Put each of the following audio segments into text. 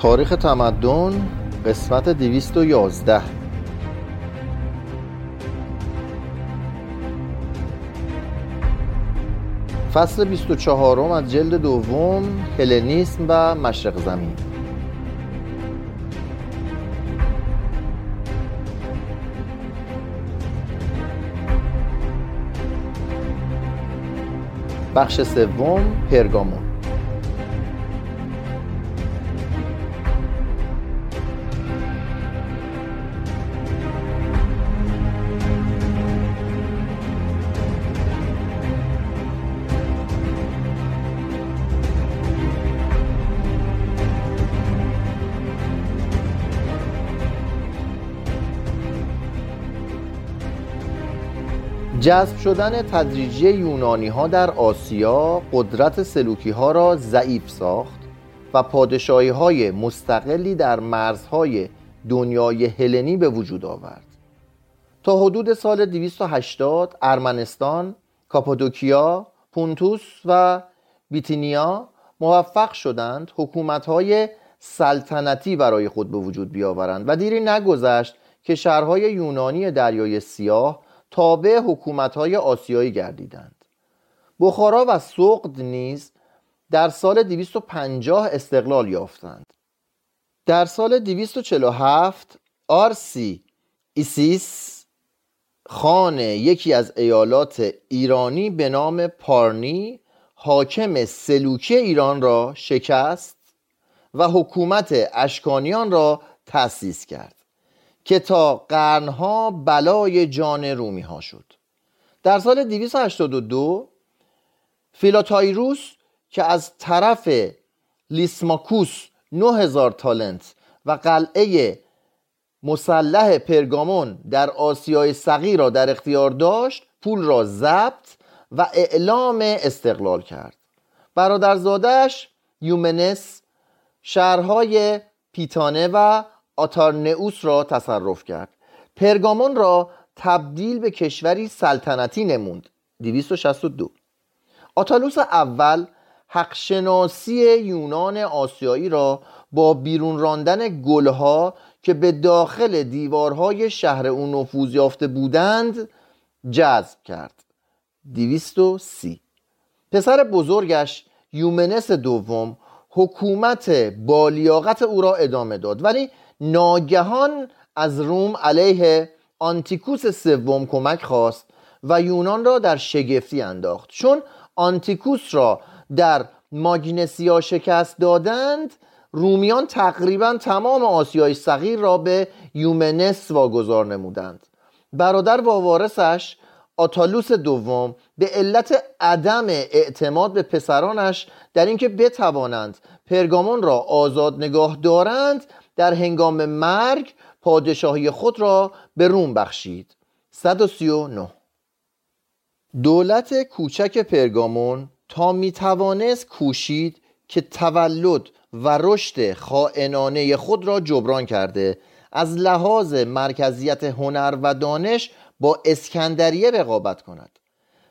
تاریخ تمدن قسمت 211 فصل 24 از جلد دوم هلنیسم و مشرق زمین. بخش سوم پرگامون. جذب شدن تدریجی یونانی ها در آسیا قدرت سلوکی ها را ضعیف ساخت و پادشاهی های مستقلی در مرزهای دنیای هلنی به وجود آورد. تا حدود سال 280 ارمنستان، کاپادوکیا، پونتوس و بیتینیا موفق شدند های سلطنتی برای خود به وجود بیاورند و دیری نگذشت که شهرهای یونانی دریای سیاه تابع های آسیایی گردیدند. بخارا و سغد نیز در سال 250 استقلال یافتند. در سال 247 آرساسیس خان یکی از ایالات ایرانی به نام پارنی حاکم سلوکی ایران را شکست و حکومت اشکانیان را تأسیس کرد. که تا قرنها بلای جان رومی ها شد. در سال 282 فیلاتایروس که از طرف لیسماکوس 9000 تالنت و قلعه مسلح پرگامون در آسیای صغیر را در اختیار داشت پول را ضبط و اعلام استقلال کرد. برادرزادش یومنس شهرهای پیتانه و آتارنئوس را تصرف کرد. پرگامون را تبدیل به کشوری سلطنتی نموند. 262 آتالوس اول حقشناسی یونان آسیایی را با بیرون راندن گلها که به داخل دیوارهای شهر او نفوذ یافته بودند جذب کرد. 230 پسر بزرگش یومنس دوم حکومت بالیاقت او را ادامه داد. ولی ناگهان از روم علیه آنتیکوس سوم کمک خواست و یونان را در شگفتی انداخت. چون آنتیکوس را در ماگنسیا شکست دادند رومیان تقریبا تمام آسیای صغیر را به یومنس واگذار نمودند. برادر و وارثش آتالوس دوم به علت عدم اعتماد به پسرانش در اینکه بتوانند پرگامون را آزاد نگاه دارند در هنگام مرگ پادشاهی خود را به روم بخشید. 139 دولت کوچک پرگامون تا می توانست کوشید که تولد و رشد خائنانه خود را جبران کرده. از لحاظ مرکزیت هنر و دانش با اسکندریه رقابت کند.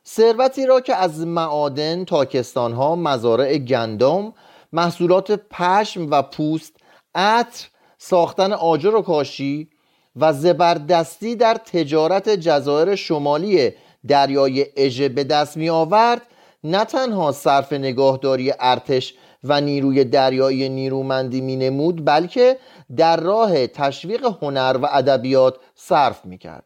ثروتی را که از معادن تاکستانها مزارع گندم محصولات پشم و پوست عطر ساختن آجر و کاشی و زبردستی در تجارت جزایر شمالی دریای اژه به دست می آورد نه تنها صرف نگاهداری ارتش و نیروی دریایی نیرومندی می نمود بلکه در راه تشویق هنر و ادبیات صرف می کرد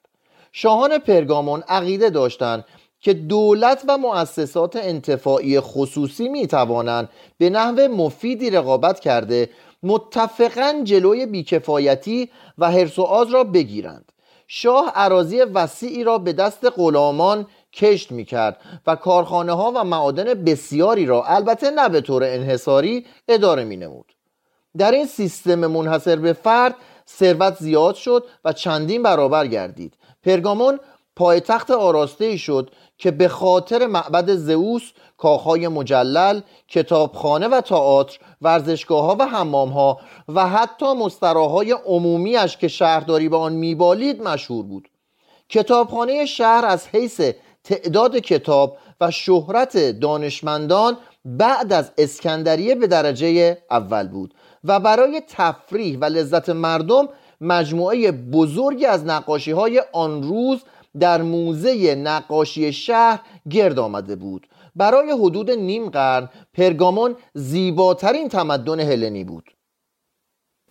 شاهان پرگامون عقیده داشتند که دولت و مؤسسات انتفاعی خصوصی می توانند به نحو مفیدی رقابت کرده متفقا جلوی بیکفایتی و حرس و آز را بگیرند شاه عراضی وسیعی را به دست غلامان کشت می کرد و کارخانه ها و معادن بسیاری را البته نه به طور انحصاری اداره می نمود. در این سیستم منحصر به فرد ثروت زیاد شد و چندین برابر گردید پرگامون پایتخت آراسته شد که به خاطر معبد زئوس کاخهای مجلل کتابخانه و تئاتر ورزشگاه ها و حمام ها و حتی مستراهای عمومیش که شهرداری به آن میبالید مشهور بود. کتابخانه شهر از حیث تعداد کتاب و شهرت دانشمندان بعد از اسکندریه به درجه اول بود و برای تفریح و لذت مردم مجموعه بزرگی از نقاشی های آن روز در موزه نقاشی شهر گرد آمده بود. برای حدود نیم قرن پرگامون زیباترین تمدن هلنی بود.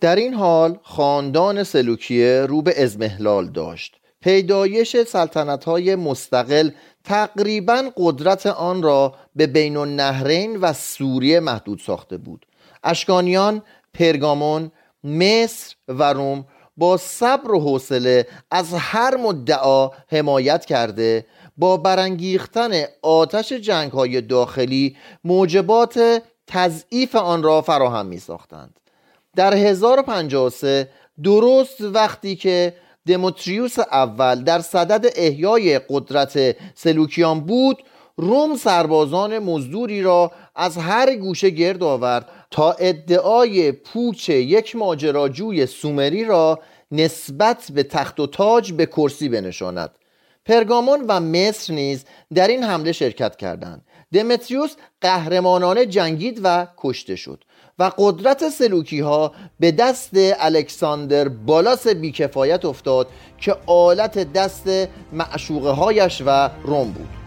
در این حال خاندان سلوکیه رو به ازمهلال داشت. پیدایش سلطنت های مستقل تقریبا قدرت آن را به بین النهرین و سوریه محدود ساخته بود. اشکانیان، پرگامون، مصر و روم با صبر و حوصله از هر مدعا حمایت کرده. با برانگیختن آتش جنگ های داخلی موجبات تضعیف آن را فراهم می ساختند در 1053 درست وقتی که دموتریوس اول در صدد احیای قدرت سلوکیان بود روم سربازان مزدوری را از هر گوشه گرد آورد تا ادعای پوچ یک ماجراجوی سومری را نسبت به تخت و تاج به کرسی بنشاند. پرگامون و مصر نیز در این حمله شرکت کردند. دمتریوس قهرمانانه جنگید و کشته شد و قدرت سلوکی ها به دست الکساندر بالاس بیکفایت افتاد که آلت دست معشوقه هایش و روم بود.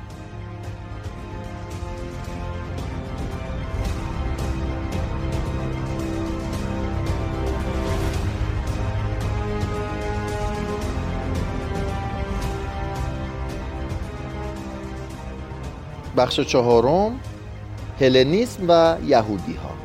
بخش چهارم هلنیسم و یهودی ها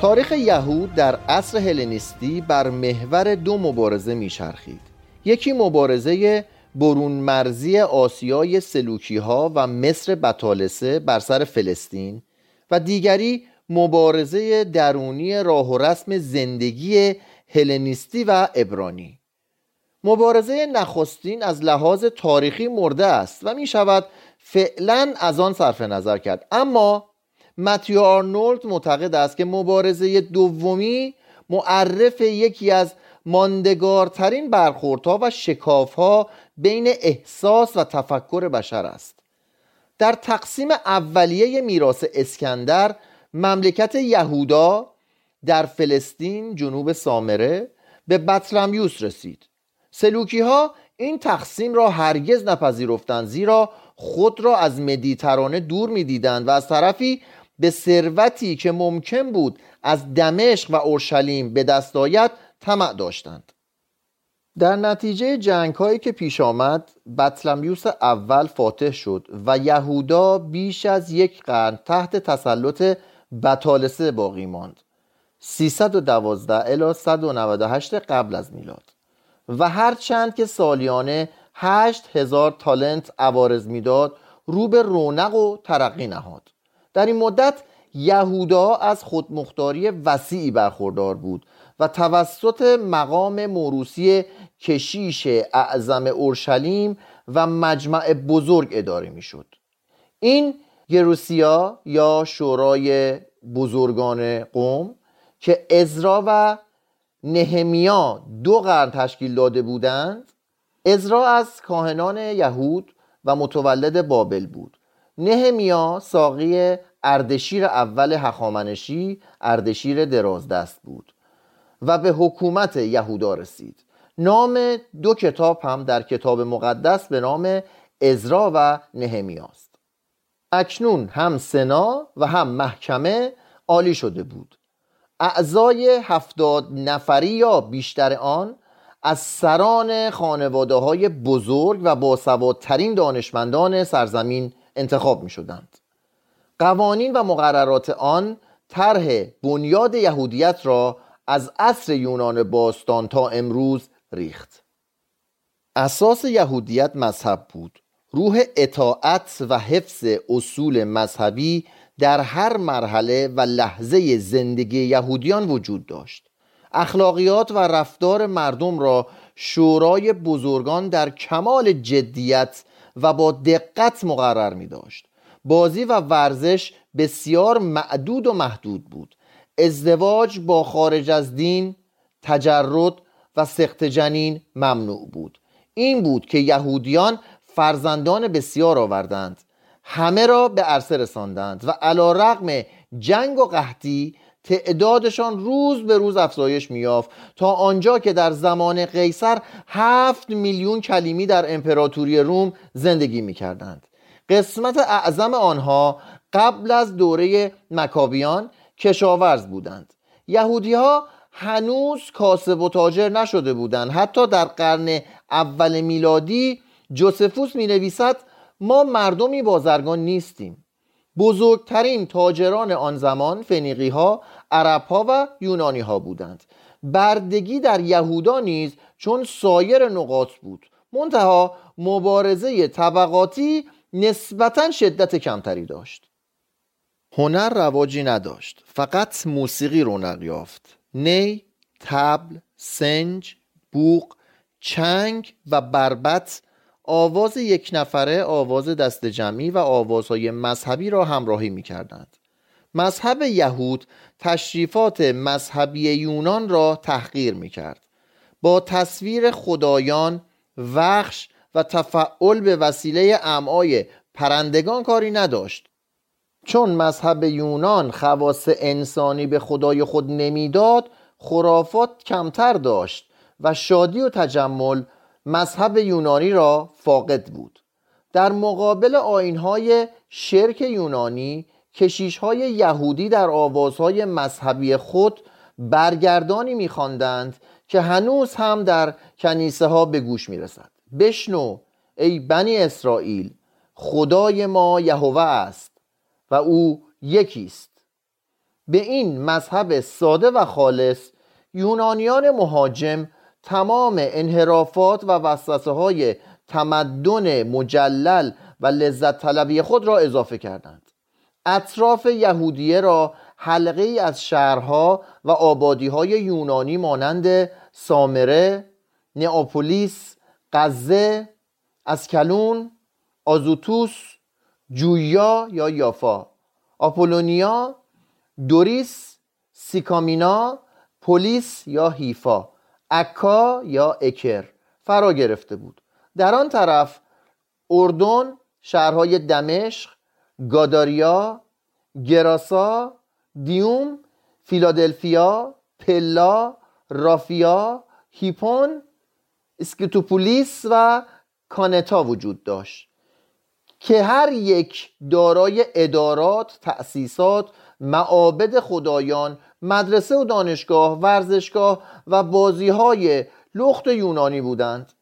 تاریخ یهود در عصر هلنیستی بر محور دو مبارزه میچرخید. یکی مبارزه برون مرزی آسیای سلوکی ها و مصر بطالسه بر سر فلسطین و دیگری مبارزه درونی راه و رسم زندگی هلنیستی و ابرانی. مبارزه نخستین از لحاظ تاریخی مرده است و می شود فعلا از آن صرف نظر کرد. اما متیو آرنولد معتقد است که مبارزه دومی معرف یکی از ماندگارترین برخوردها و شکافها بین احساس و تفکر بشر است. در تقسیم اولیه میراث اسکندر مملکت یهودا در فلسطین جنوب سامره به بطلمیوس رسید. سلوکی ها این تقسیم را هرگز نپذیرفتند زیرا خود را از مدیترانه دور می‌دیدند و از طرفی به ثروتی که ممکن بود از دمشق و اورشلیم به دست آید طمع داشتند. در نتیجه جنگ هایی که پیش آمد بطلمیوس اول فاتح شد و یهودا بیش از یک قرن تحت تسلط بطالسه باقی ماند. 312 الی 198 قبل از میلاد. و هرچند که سالیانه 8000 تالنت عوارض می‌داد رو به رونق و ترقی نهاد. در این مدت یهودا از خودمختاری وسیعی برخوردار بود و توسط مقام موروسی کشیش اعظم اورشلیم و مجمع بزرگ اداره می‌شد. این گروسیا یا شورای بزرگان قوم که ازرا و نهمیا دو قرن تشکیل داده بودند ازرا از کاهنان یهود و متولد بابل بود نهمیا ساقی اردشیر اول هخامنشی اردشیر درازدست بود و به حکومت یهودا رسید نام دو کتاب هم در کتاب مقدس به نام ازرا و نهمیاست اکنون هم سنا و هم محکمه عالی شده بود. اعضای هفتاد نفری یا بیشتر آن از سران خانواده های بزرگ و باسوادترین دانشمندان سرزمین انتخاب می شدند قوانین و مقررات آن طرح بنیاد یهودیت را از عصر یونان باستان تا امروز ریخت. اساس یهودیت مذهب بود. روح اطاعت و حفظ اصول مذهبی در هر مرحله و لحظه زندگی یهودیان وجود داشت. اخلاقیات و رفتار مردم را شورای بزرگان در کمال جدیت و با دقت مقرر می داشت بازی و ورزش بسیار معدود و محدود بود. ازدواج با خارج از دین تجرد و سخت جنین ممنوع بود. این بود که یهودیان فرزندان بسیار آوردند. همه را به عرصه رساندند و علا رقم جنگ و قحطی تعدادشان روز به روز افزایش میافت تا آنجا که در زمان قیصر هفت میلیون کلیمی در امپراتوری روم زندگی می‌کردند. قسمت اعظم آنها قبل از دوره مکابیان کشاورز بودند. یهودی ها هنوز کاسب و تاجر نشده بودند حتی در قرن اول میلادی جوسفوس می نویسد ما مردمی بازرگان نیستیم. بزرگترین تاجران آن زمان فنیقی ها عرب ها و یونانی ها بودند. بردگی در یهودا نیز چون سایر نقاط بود. منتها مبارزه طبقاتی نسبتا شدت کمتری داشت. هنر رواجی نداشت. فقط موسیقی رونق یافت. نی، تبل، سنج، بوق، چنگ و بربت آواز یک نفره آواز دست جمعی و آوازهای مذهبی را همراهی می کردند. مذهب یهود تشریفات مذهبی یونان را تحقیر می کرد. با تصویر خدایان وخش و تفعل به وسیله امعای پرندگان کاری نداشت چون مذهب یونان خواص انسانی به خدای خود نمی‌داد خرافات کمتر داشت و شادی و تجمل مذهب یونانی را فاقد بود. در مقابل آینهای شرک یونانی کشیشهای یهودی در آوازهای مذهبی خود برگردانی میخواندند که هنوز هم در کنیسه ها به گوش می‌رسد. بشنو ای بنی اسرائیل خدای ما یهوه است. و او یکی است به این مذهب ساده و خالص یونانیان مهاجم تمام انحرافات و وسوسه های تمدن مجلل و لذت طلبی خود را اضافه کردند. اطراف یهودیه را حلقه ای از شهرها و آبادی های یونانی مانند سامره، نئاپولیس، غزه، اسکلون، آزوتوس، جویا یا یافا، آپولونیا، دوریس، سیکامینا، پلیس یا هیفا؟ عکا یا اکر؟ فرا گرفته بود. در آن طرف اردن شهرهای دمشق گاداریا گراسا دیوم فیلادلفیا پلا رافیا هیپون اسکیتوپولیس و کانتا وجود داشت. که هر یک دارای ادارات، تأسیسات، معابد خدایان مدرسه و دانشگاه ورزشگاه و بازی های لخت یونانی بودند.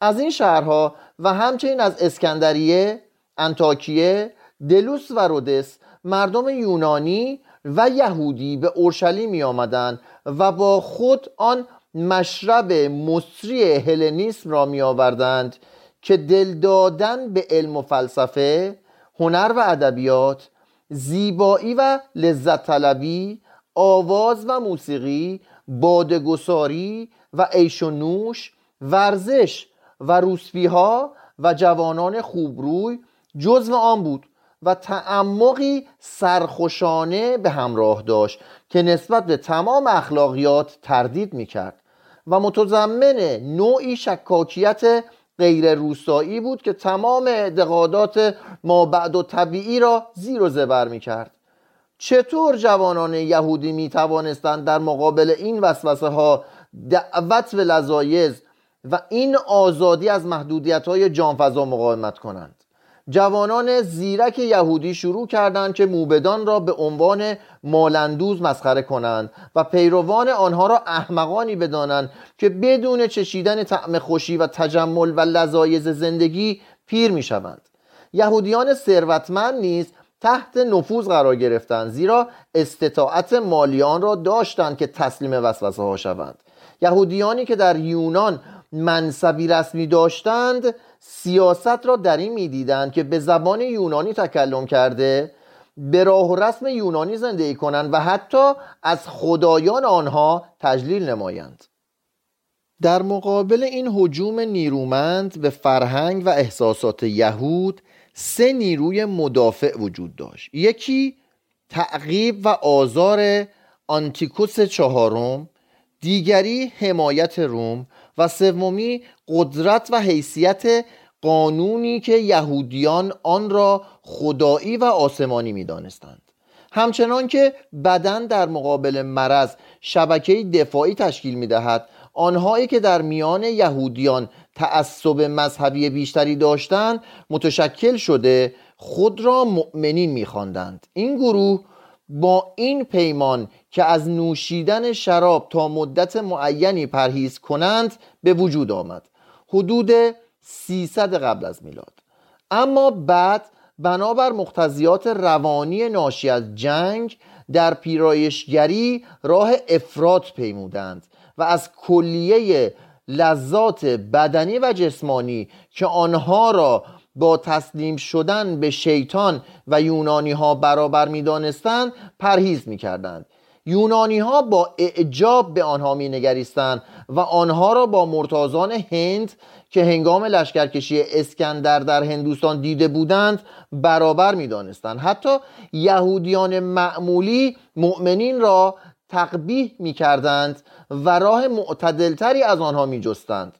از این شهرها و همچنین از اسکندریه انتاکیه دلوس و رودس مردم یونانی و یهودی به اورشلیم می آمدند و با خود آن مشرب مصری هلنیسم را می آوردند که دل دادن به علم و فلسفه هنر و ادبیات زیبایی و لذت طلبی آواز و موسیقی بادگساری و عیش و نوش ورزش و روسفی ها و جوانان خوبروی جزو آن بود و تعمقی سرخوشانه به همراه داشت که نسبت به تمام اخلاقیات تردید می کرد و متضمن نوعی شکاکیت غیر روستایی بود که تمام اعتقادات ما بعد و طبیعی را زیر و زبر می کرد چطور جوانان یهودی می توانستند در مقابل این وسوسه ها دعوت به لزایز و این آزادی از محدودیت های جانفضا مقاومت کنند؟ جوانان زیرک یهودی شروع کردند که موبدان را به عنوان مالندوز مسخره کنند و پیروان آنها را احمقانی بدانند که بدون چشیدن طعم خوشی و تجمل و لذایز زندگی پیر می شوند یهودیان ثروتمند نیز تحت نفوذ قرار گرفتند زیرا استطاعت مالیان را داشتند که تسلیم وسوسه ها شوند. یهودیانی که در یونان منصبی رسمی داشتند سیاست را در این می‌دیدند که به زبان یونانی تکلم کرده به راه و رسم یونانی زندگی کنند و حتی از خدایان آنها تجلیل نمایند. در مقابل این حجوم نیرومند به فرهنگ و احساسات یهود سه نیروی مدافع وجود داشت. یکی تعقیب و آزار آنتیکوس چهارم دیگری حمایت روم و سومی قدرت و حیثیت قانونی که یهودیان آن را خدایی و آسمانی می دانستند. همچنان که بدن در مقابل مرض شبکه دفاعی تشکیل می دهد آنهایی که در میان یهودیان تعصب مذهبی بیشتری داشتند متشکل شده خود را مؤمنین میخواندند این گروه با این پیمان که از نوشیدن شراب تا مدت معینی پرهیز کنند به وجود آمد. حدود 300 قبل از میلاد. اما بعد بنابر مقتضیات روانی ناشی از جنگ در پیرایشگری راه افراد پیمودند و از کلیه لذات بدنی و جسمانی که آنها را با تسلیم شدن به شیطان و یونانی ها برابر می دانستند پرهیز می کردند یونانی ها با اعجاب به آنها می نگریستند و آنها را با مرتازان هند که هنگام لشکرکشی اسکندر در هندوستان دیده بودند برابر می دانستند حتی یهودیان معمولی مؤمنین را تقبیح می کردند و راه معتدلتری از آنها می جستند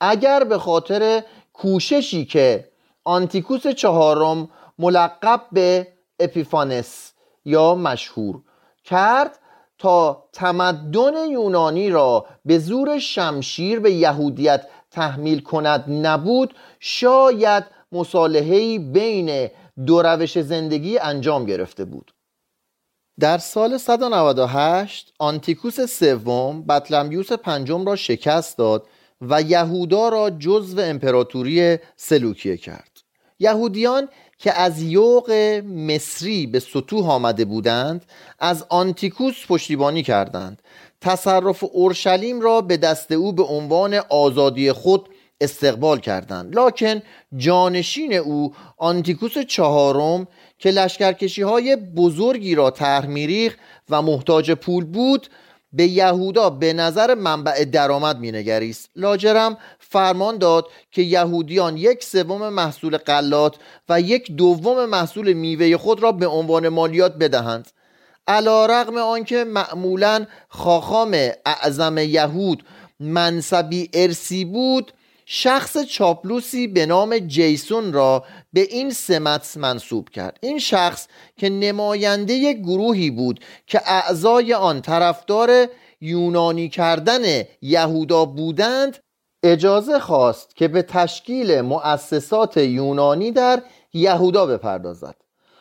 اگر به خاطر کوششی که آنتیکوس چهارم ملقب به اپیفانس یا مشهور کرد تا تمدن یونانی را به زور شمشیر به یهودیت تحمیل کند نبود شاید مصالحه‌ای بین دو روش زندگی انجام گرفته بود. در سال 198 آنتیکوس سوم بطلمیوس پنجم را شکست داد و یهودا را جزو امپراتوری سلوکیه کرد. یهودیان که از یوق مصری به سطوح آمده بودند از آنتیکوس پشتیبانی کردند. تصرف اورشلیم را به دست او به عنوان آزادی خود استقبال کردند. لکن جانشین او آنتیکوس چهارم که لشکرکشی های بزرگی را طرح و محتاج پول بود به یهودا به نظر منبع درآمد مینگریست. لاجرم فرمان داد که یهودیان یک سوم محصول قلات و یک دوم محصول میوه خود را به عنوان مالیات بدهند. علا رقم آنکه معمولا خاخام اعظم یهود منصبی ارسی بود شخص چاپلوسی به نام جیسون را به این سمت منصوب کرد. این شخص که نماینده گروهی بود که اعضای آن طرفدار یونانی کردن یهودا بودند اجازه خواست که به تشکیل مؤسسات یونانی در یهودا بپردازد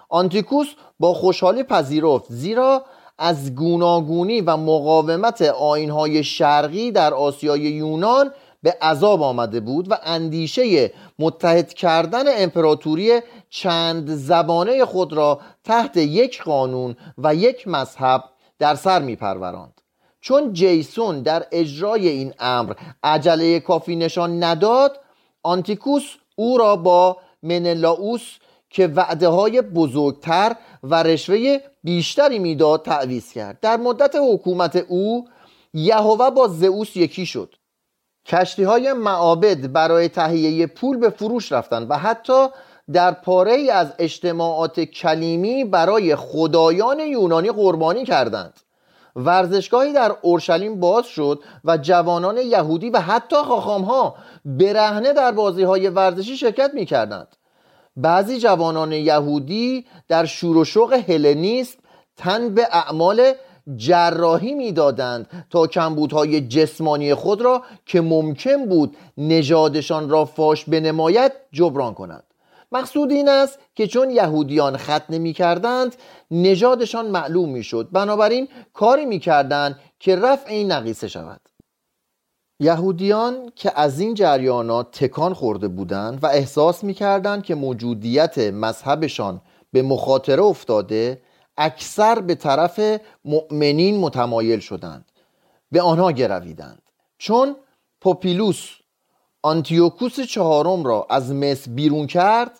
آنتیکوس با خوشحالی پذیرفت زیرا از گوناگونی و مقاومت آینهای شرقی در آسیای یونان به عذاب آمده بود و اندیشه متحد کردن امپراتوری چند زبانه خود را تحت یک قانون و یک مذهب در سر می پروراند. چون جیسون در اجرای این امر عجله کافی نشان نداد آنتیکوس او را با منلاوس که وعده های بزرگتر و رشوه بیشتری می‌داد تعویض کرد. در مدت حکومت او یهوه با زئوس یکی شد. کشتی های معابد برای تهیه پول به فروش رفتند و حتی در پاره ای از اجتماعات کلیمی برای خدایان یونانی قربانی کردند. ورزشگاهی در اورشلیم باز شد و جوانان یهودی و حتی خاخام ها برهنه در بازی های ورزشی شرکت می کردند بعضی جوانان یهودی در شور و شوق هلنیسم تن به اعمال جراحی می‌دادند تا کمبودهای جسمانی خود را که ممکن بود نژادشان را فاش بنماید جبران کنند. مقصود این است که چون یهودیان خط نمی کردند نژادشان معلوم می شد بنابراین کاری می کردند که رفع این نقیصه شود. یهودیان که از این جریانات تکان خورده بودند و احساس می کردند که موجودیت مذهبشان به مخاطره افتاده اکثر به طرف مؤمنین متمایل شدند. به آنها گرویدند. چون پوپیلوس آنتیوکوس چهارم را از مصر بیرون کرد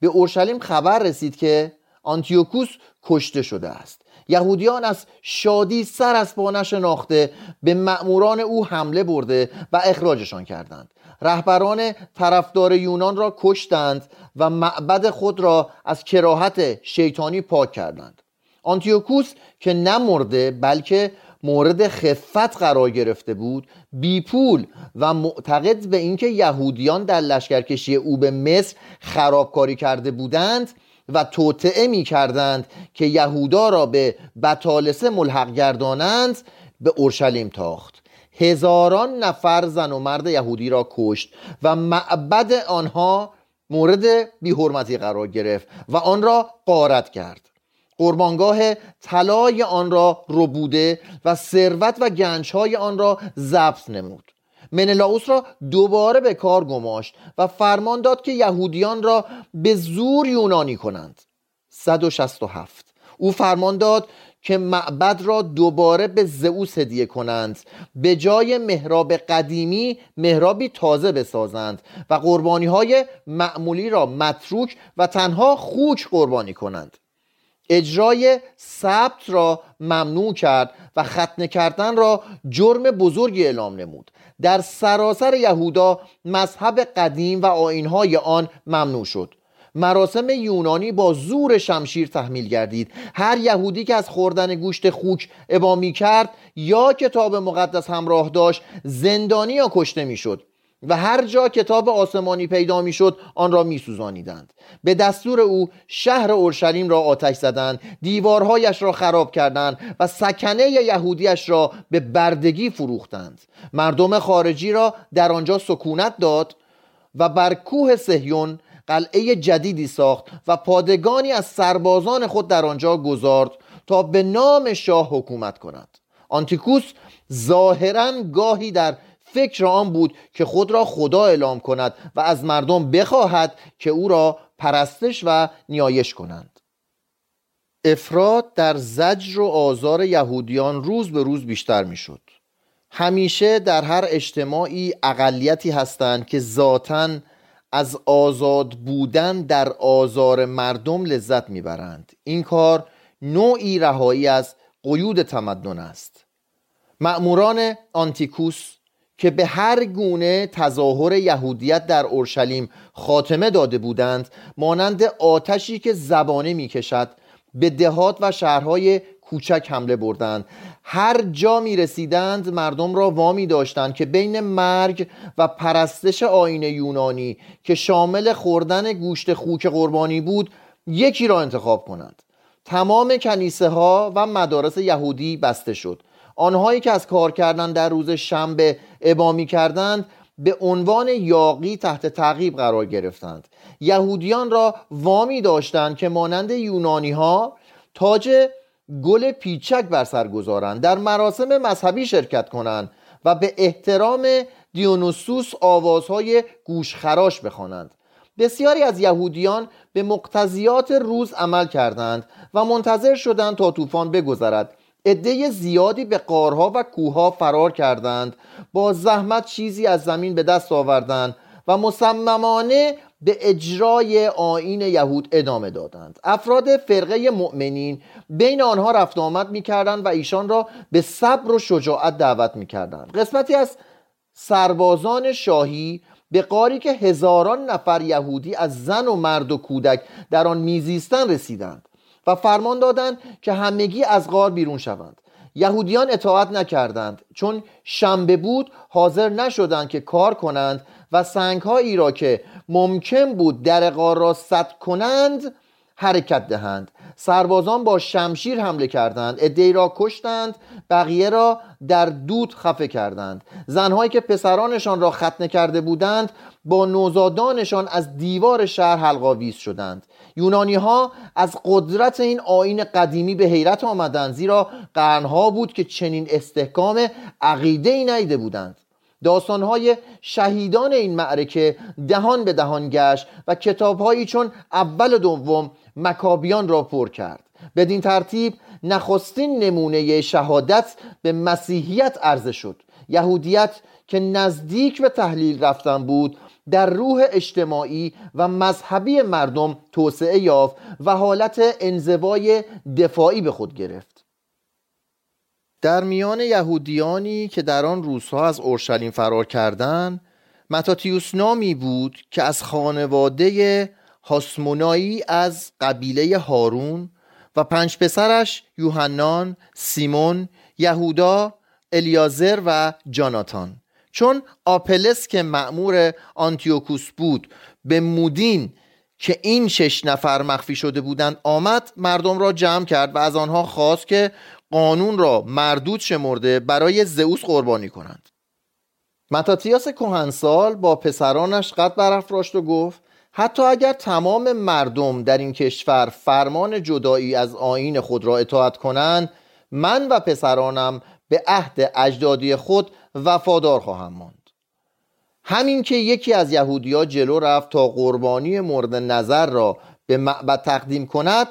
به اورشلیم خبر رسید که آنتیوکوس کشته شده است. یهودیان از شادی سر از پا نشناخته به مأموران او حمله برده و اخراجشان کردند. رهبران طرفدار یونان را کشتند و معبد خود را از کراهت شیطانی پاک کردند. آنتیوکوس که نمرده بلکه مورد خفت قرار گرفته بود بی پول و معتقد به اینکه یهودیان در لشکرکشی او به مصر خرابکاری کرده بودند و توطعه می کردند که یهودا را به بطالسه ملحق گردانند به اورشلیم تاخت. هزاران نفر زن و مرد یهودی را کشت و معبد آنها مورد بیحرمتی قرار گرفت و آن را قارت کرد. قربانگاه طلای آن را ربوده و ثروت و گنجهای آن را ضبط نمود. منلاوس را دوباره به کار گماشت و فرمان داد که یهودیان را به زور یونانی کنند. 167 او فرمان داد که معبد را دوباره به زئوس هدیه کنند به جای محراب قدیمی محرابی تازه بسازند و قربانی های معمولی را متروک و تنها خوک قربانی کنند. اجرای ثبت را ممنوع کرد و ختنه کردن را جرم بزرگی اعلام نمود. در سراسر یهودا مذهب قدیم و آینهای آن ممنوع شد. مراسم یونانی با زور شمشیر تحمیل گردید. هر یهودی که از خوردن گوشت خوک ابا می کرد یا کتاب مقدس همراه داشت زندانی یا کشته می‌شد. و هر جا کتاب آسمانی پیدا می‌شد آن را میسوزانیدند. به دستور او شهر اورشلیم را آتش زدند دیوارهایش را خراب کردند و سکنه یهودیش را به بردگی فروختند. مردم خارجی را در آنجا سکونت داد و بر کوه سهیون قلعه جدیدی ساخت و پادگانی از سربازان خود در آنجا گذارد تا به نام شاه حکومت کند. آنتیکوس ظاهرا گاهی در فکر آن بود که خود را خدا اعلام کند و از مردم بخواهد که او را پرستش و نیایش کنند. افراد در زجر و آزار یهودیان روز به روز بیشتر می‌شد. همیشه در هر اجتماعی اقلیتی هستند که ذاتا از آزاد بودن در آزار مردم لذت می‌برند. این کار نوعی رهایی از قیود تمدن است. مأموران آنتیکوس که به هر گونه تظاهر یهودیت در اورشلیم خاتمه داده بودند مانند آتشی که زبانه می‌کشد به دهات و شهرهای کوچک حمله بردند. هر جا می رسیدند مردم را وامی داشتند که بین مرگ و پرستش آین یونانی که شامل خوردن گوشت خوک قربانی بود یکی را انتخاب کنند. تمام کنیسه ها و مدارس یهودی بسته شد. آنهایی که از کار کردن در روز شنبه ابامی کردند به عنوان یاقی تحت تعقیب قرار گرفتند. یهودیان را وامی داشتند که مانند یونانی ها تاج گل پیچک بر سر گذارند. در مراسم مذهبی شرکت کنند و به احترام دیونوسوس آوازهای گوشخراش بخوانند. بسیاری از یهودیان به مقتضیات روز عمل کردند و منتظر شدند تا طوفان بگذرد. عده زیادی به قارها و کوهها فرار کردند با زحمت چیزی از زمین به دست آوردند و مصممانه به اجرای آین یهود ادامه دادند. افراد فرقه مؤمنین بین آنها رفت آمد می‌کردند و ایشان را به صبر و شجاعت دعوت می‌کردند. قسمتی از سربازان شاهی به قاری که هزاران نفر یهودی از زن و مرد و کودک در آن میزیستند رسیدند. و فرمان دادند که همگی از غار بیرون شوند. یهودیان اطاعت نکردند چون شنبه بود حاضر نشدند که کار کنند و سنگهایی را که ممکن بود در غار را سد کنند حرکت دهند. سربازان با شمشیر حمله کردند ادهی را کشتند بقیه را در دود خفه کردند. زنهایی که پسرانشان را ختنه کرده بودند با نوزادانشان از دیوار شهر حلقاویز شدند. یونانی ها از قدرت این آین قدیمی به حیرت آمدند زیرا قرنها بود که چنین استحکام عقیده ای نیده بودند. داستانهای شهیدان این معرکه دهان به دهان گشت و کتابهایی چون اول و دوم مکابیان را پر کرد. بدین ترتیب نخستین نمونه شهادت به مسیحیت عرضه شد. یهودیت که نزدیک به تحلیل رفتن بود در روح اجتماعی و مذهبی مردم توسعه یافت و حالت انزوای دفاعی به خود گرفت. در میان یهودیانی که در آن روزها از اورشلیم فرار کردند متاتیوس نامی بود که از خانواده هاسمونایی از قبیله هارون و پنج پسرش یوحنان، سیمون، یهودا الیازر و جاناتان. چون آپلس که معمور آنتیوکوس بود به مودین که این شش نفر مخفی شده بودند آمد مردم را جمع کرد و از آنها خواست که قانون را مردود شمرده برای زئوس قربانی کنند. متاتیاس کهنسال با پسرانش قد برافراشت و گفت حتی اگر تمام مردم در این کشور فرمان جدایی از آین خود را اطاعت کنند من و پسرانم به عهد اجدادی خود وفادار خواهم ماند. همین که یکی از یهودیا جلو رفت تا قربانی مورد نظر را به معبد تقدیم کند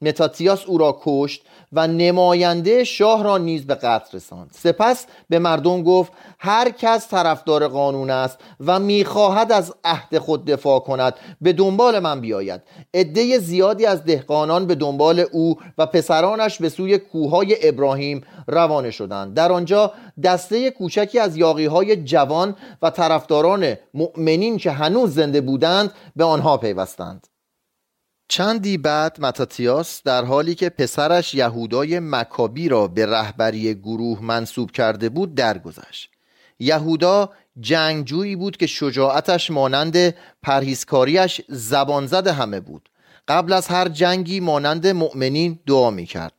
متاتیاس او را کشت و نماینده شاه را نیز به قتل رساند. سپس به مردم گفت هر کس طرفدار قانون است و می‌خواهد از عهد خود دفاع کند به دنبال من بیاید. عده زیادی از دهقانان به دنبال او و پسرانش به سوی کوههای ابراهیم روانه شدند. در آنجا دسته کوچکی از یاقیهای جوان و طرفداران مؤمنین که هنوز زنده بودند به آنها پیوستند. چندی بعد متاتیاس در حالی که پسرش یهودای مکابی را به رهبری گروه منصوب کرده بود درگذشت. یهودا جنگجویی بود که شجاعتش مانند پرهیزکاریش زبان زده همه بود. قبل از هر جنگی مانند مؤمنین دعا می کرد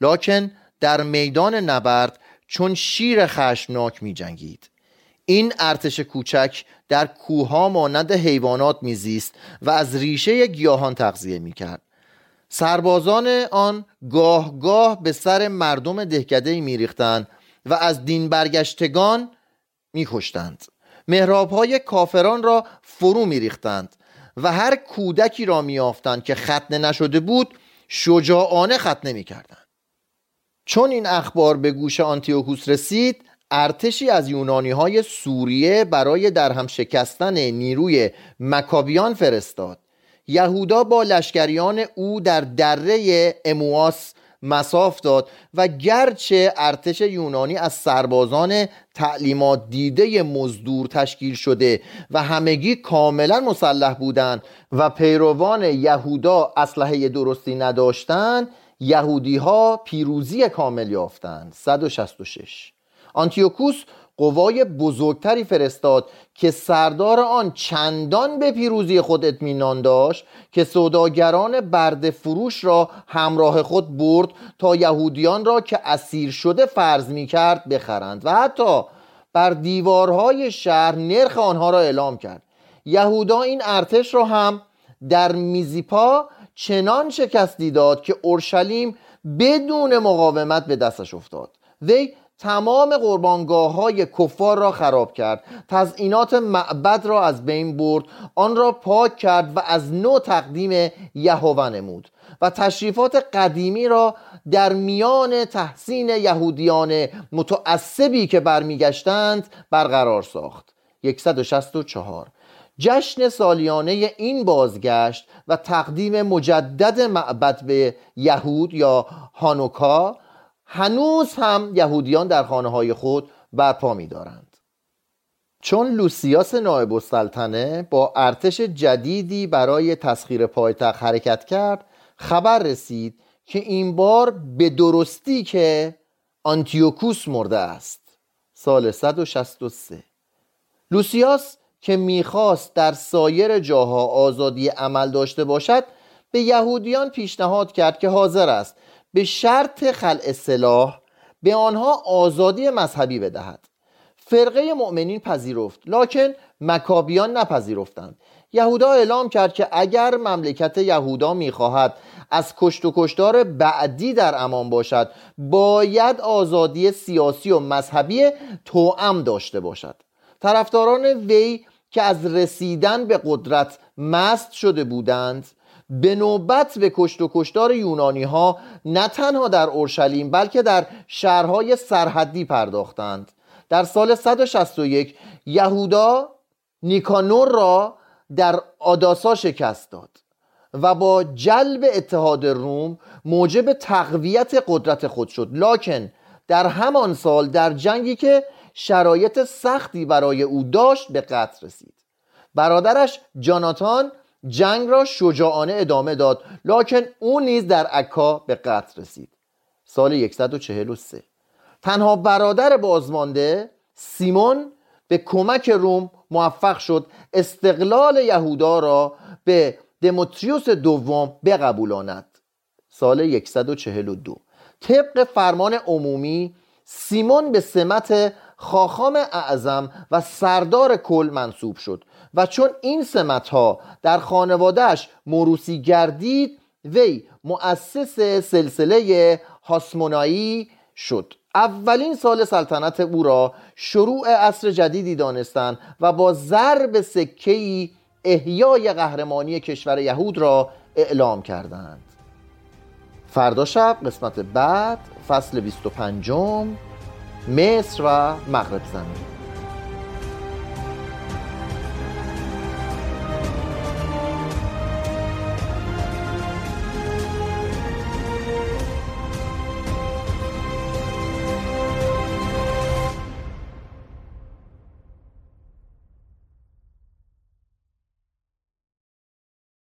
لکن در میدان نبرد چون شیر خشمناک می جنگید این ارتش کوچک در کوها مانند حیوانات میزیست و از ریشه گیاهان تغذیه می‌کرد. سربازان آن گاه گاه به سر مردم دهکده میریختند و از دین برگشتگان میکشتند. های کافران را فرو میریختند و هر کودکی را میافتند که ختنه نشده بود شجاعانه ختنه می‌کردند. چون این اخبار به گوش آنتیوکوس رسید ارتشی از یونانی های سوریه برای درهم شکستن نیروی مکابیان فرستاد. یهودا با لشکریان او در دره امواس مساف داد و گرچه ارتش یونانی از سربازان تعلیمات دیده مزدور تشکیل شده و همگی کاملا مسلح بودند و پیروان یهودا اسلحه درستی نداشتند یهودی ها پیروزی کامل یافتند. 166 آنتیوکوس قوای بزرگتری فرستاد که سردار آن چندان به پیروزی خود اطمینان داشت که سوداگران برد فروش را همراه خود برد تا یهودیان را که اسیر شده فرض می کرد بخرند. و حتی بر دیوارهای شهر نرخ آنها را اعلام کرد. یهودا این ارتش را هم در میزیپا چنان شکستی داد که اورشلیم بدون مقاومت به دستش افتاد. وی تمام قربانگاه های کفار را خراب کرد. تزئینات معبد را از بین برد. آن را پاک کرد و از نو تقدیم یهوه نمود. و تشریفات قدیمی را در میان تحسین یهودیان متعصبی که برمیگشتند برقرار ساخت. 164 جشن سالیانه این بازگشت و تقدیم مجدد معبد به یهود یا هانوکا هنوز هم یهودیان در خانه های خود برپا می دارند چون لوسیاس نایب السلطنه با ارتش جدیدی برای تسخیر پایتخت حرکت کرد خبر رسید که این بار به درستی که آنتیوکوس مرده است. سال 163 لوسیاس که می‌خواست در سایر جاها آزادی عمل داشته باشد به یهودیان پیشنهاد کرد که حاضر است به شرط خلع سلاح به آنها آزادی مذهبی بدهد. فرقه مؤمنین پذیرفت لکن مکابیان نپذیرفتند. یهودا اعلام کرد که اگر مملکت یهودا می‌خواهد از کشت و کشتار بعدی در امان باشد باید آزادی سیاسی و مذهبی توأم داشته باشد. طرفداران وی که از رسیدن به قدرت مست شده بودند به نوبت به کشت و کشتار یونانی ها نه تنها در اورشلیم بلکه در شهرهای سرحدی پرداختند. در سال 161 یهودا نیکانور را در آداسا شکست داد و با جلب اتحاد روم موجب تقویت قدرت خود شد. لکن در همان سال در جنگی که شرایط سختی برای او داشت به قتل رسید. برادرش جاناتان جنگ را شجاعانه ادامه داد لکن او نیز در عکا به قتل رسید. سال 143 تنها برادر بازمانده سیمون به کمک روم موفق شد استقلال یهودا را به دموتریوس دوم بقبولاند. سال 142 طبق فرمان عمومی سیمون به سمت خاخام اعظم و سردار کل منصوب شد. و چون این سمت ها در خانوادهش موروسی گردید وی مؤسس سلسله هاسمونایی شد. اولین سال سلطنت او را شروع عصر جدیدی دانستند و با ضرب سکهی احیای قهرمانی کشور یهود را اعلام کردند. فردا شب قسمت بعد فصل 25 مصر و مغرب زمین.